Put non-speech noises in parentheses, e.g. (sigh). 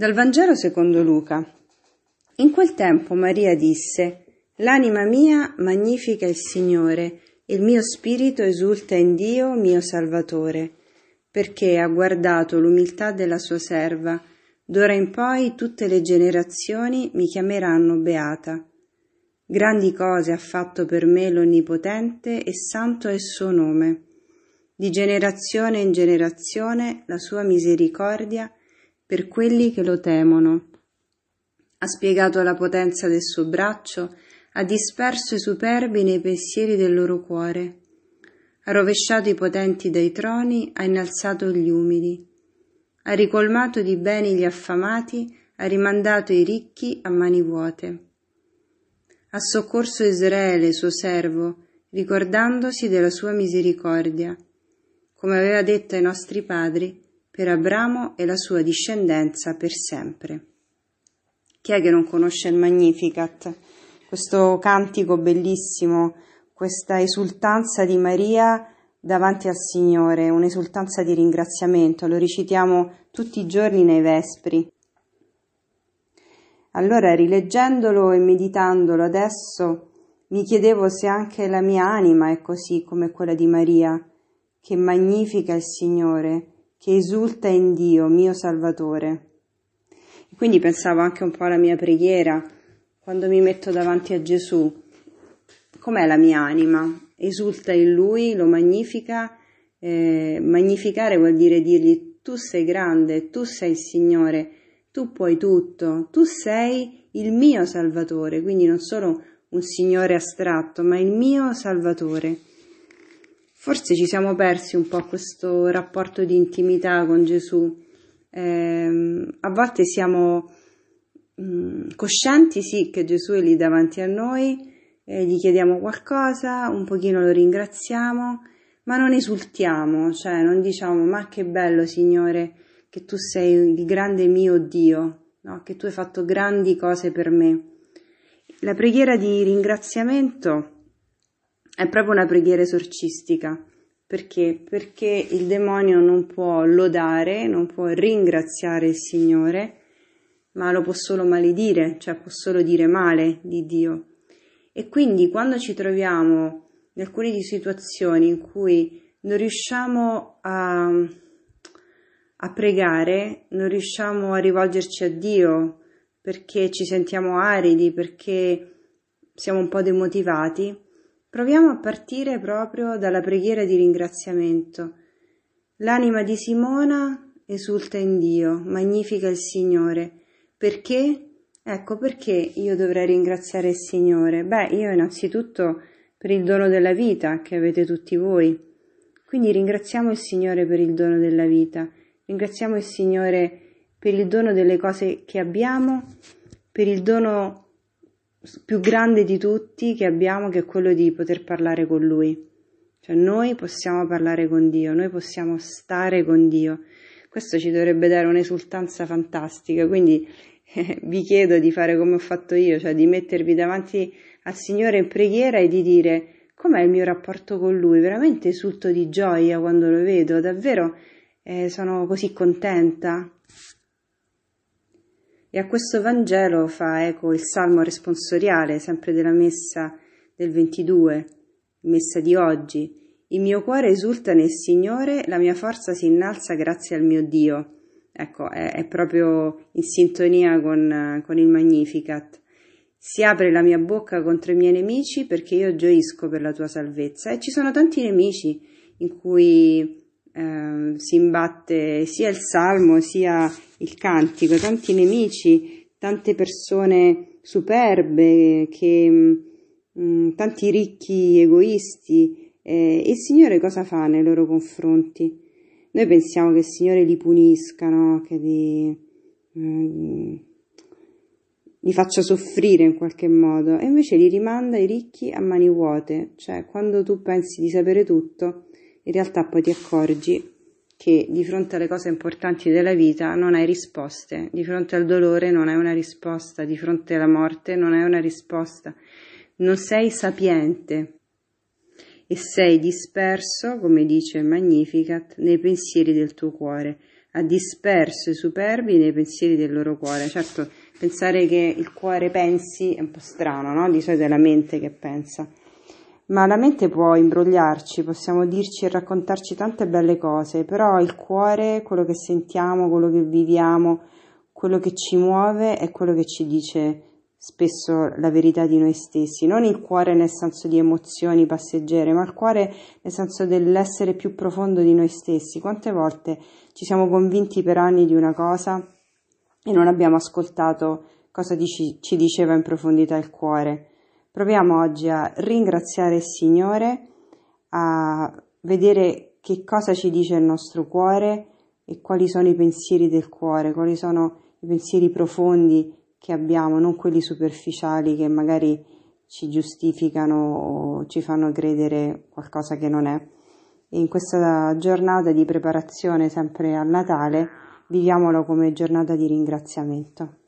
Dal Vangelo secondo Luca. In quel tempo Maria disse, L'anima mia magnifica il Signore, il mio spirito esulta in Dio mio Salvatore, perché ha guardato l'umiltà della sua serva, d'ora in poi tutte le generazioni mi chiameranno beata. Grandi cose ha fatto per me l'Onnipotente e santo è il suo nome. Di generazione in generazione la sua misericordia per quelli che lo temono. Ha spiegato la potenza del suo braccio, ha disperso i superbi nei pensieri del loro cuore. Ha rovesciato i potenti dai troni, ha innalzato gli umili. Ha ricolmato di beni gli affamati, ha rimandato i ricchi a mani vuote. Ha soccorso Israele, suo servo, ricordandosi della sua misericordia, come aveva detto ai nostri padri, per Abramo e la sua discendenza per sempre. Chi è che non conosce il Magnificat? Questo cantico bellissimo, questa esultanza di Maria davanti al Signore, un'esultanza di ringraziamento, lo recitiamo tutti i giorni nei Vespri. Allora, rileggendolo e meditandolo adesso, mi chiedevo se anche la mia anima è così come quella di Maria, che magnifica il Signore, che esulta in Dio, mio Salvatore. E quindi pensavo anche un po' alla mia preghiera, quando mi metto davanti a Gesù, com'è la mia anima? Esulta in Lui, lo magnifica, eh, magnificare vuol dire dirgli tu sei grande, tu sei il Signore, tu puoi tutto, tu sei il mio Salvatore, quindi non solo un Signore astratto, ma il mio Salvatore. Forse ci siamo persi un po' questo rapporto di intimità con Gesù. Eh, a volte siamo mh, mm, coscienti, sì, che Gesù è lì davanti a noi, eh, gli chiediamo qualcosa, un pochino lo ringraziamo, ma non esultiamo, cioè non diciamo ma che bello Signore che tu sei il grande mio Dio, no? che tu hai fatto grandi cose per me. La preghiera di ringraziamento è proprio una preghiera esorcistica. Perché? Perché il demonio non può lodare, non può ringraziare il Signore, ma lo può solo maledire, cioè può solo dire male di Dio. E quindi quando ci troviamo in alcune situazioni in cui non riusciamo a, a pregare, non riusciamo a rivolgerci a Dio perché ci sentiamo aridi, perché siamo un po' demotivati, Proviamo a partire proprio dalla preghiera di ringraziamento. L'anima di Simona esulta in Dio, magnifica il Signore. Perché? Ecco perché io dovrei ringraziare il Signore. Beh, io innanzitutto per il dono della vita che avete tutti voi. Quindi ringraziamo il Signore per il dono della vita, ringraziamo il Signore per il dono delle cose che abbiamo, per il dono più grande di tutti che abbiamo, che è quello di poter parlare con Lui. Cioè noi possiamo parlare con Dio, noi possiamo stare con Dio. Questo ci dovrebbe dare un'esultanza fantastica, quindi (laughs) eh, vi chiedo di fare come ho fatto io, cioè di mettervi davanti al Signore in preghiera e di dire com'è il mio rapporto con Lui, veramente esulto di gioia quando lo vedo, davvero eh, sono così contenta. E a questo Vangelo fa eco il salmo responsoriale, sempre della messa del 22, messa di oggi. Il mio cuore esulta nel Signore, la mia forza si innalza grazie al mio Dio. Ecco, è, è proprio in sintonia con, con il Magnificat. Si apre la mia bocca contro i miei nemici perché io gioisco per la tua salvezza. E ci sono tanti nemici in cui eh, si imbatte sia il salmo sia il cantico, tanti nemici, tante persone superbe, che, mh, mm, tanti ricchi egoisti. Eh, e il Signore cosa fa nei loro confronti? Noi pensiamo che il Signore li punisca, no? che li, eh, li faccia soffrire in qualche modo, e invece li rimanda i ricchi a mani vuote, cioè quando tu pensi di sapere tutto, in realtà poi ti accorgi che di fronte alle cose importanti della vita non hai risposte, di fronte al dolore non hai una risposta, di fronte alla morte non hai una risposta, non sei sapiente e sei disperso, come dice Magnificat, nei pensieri del tuo cuore. ha disperso i superbi nei pensieri del loro cuore. Certo, pensare che il cuore pensi è un po' strano, no? Di solito è la mente che pensa. Ma la mente può imbrogliarci, possiamo dirci e raccontarci tante belle cose, però il cuore, quello che sentiamo, quello che viviamo, quello che ci muove è quello che ci dice spesso la verità di noi stessi, non il cuore nel senso di emozioni passeggere, ma il cuore nel senso dell'essere più profondo di noi stessi. Quante volte ci siamo convinti per anni di una cosa e non abbiamo ascoltato cosa dici, ci diceva in profondità il cuore. Proviamo oggi a ringraziare il Signore, a vedere che cosa ci dice il nostro cuore e quali sono i pensieri del cuore, quali sono i pensieri profondi che abbiamo, non quelli superficiali che magari ci giustificano o ci fanno credere qualcosa che non è. E in questa giornata di preparazione sempre al Natale viviamolo come giornata di ringraziamento.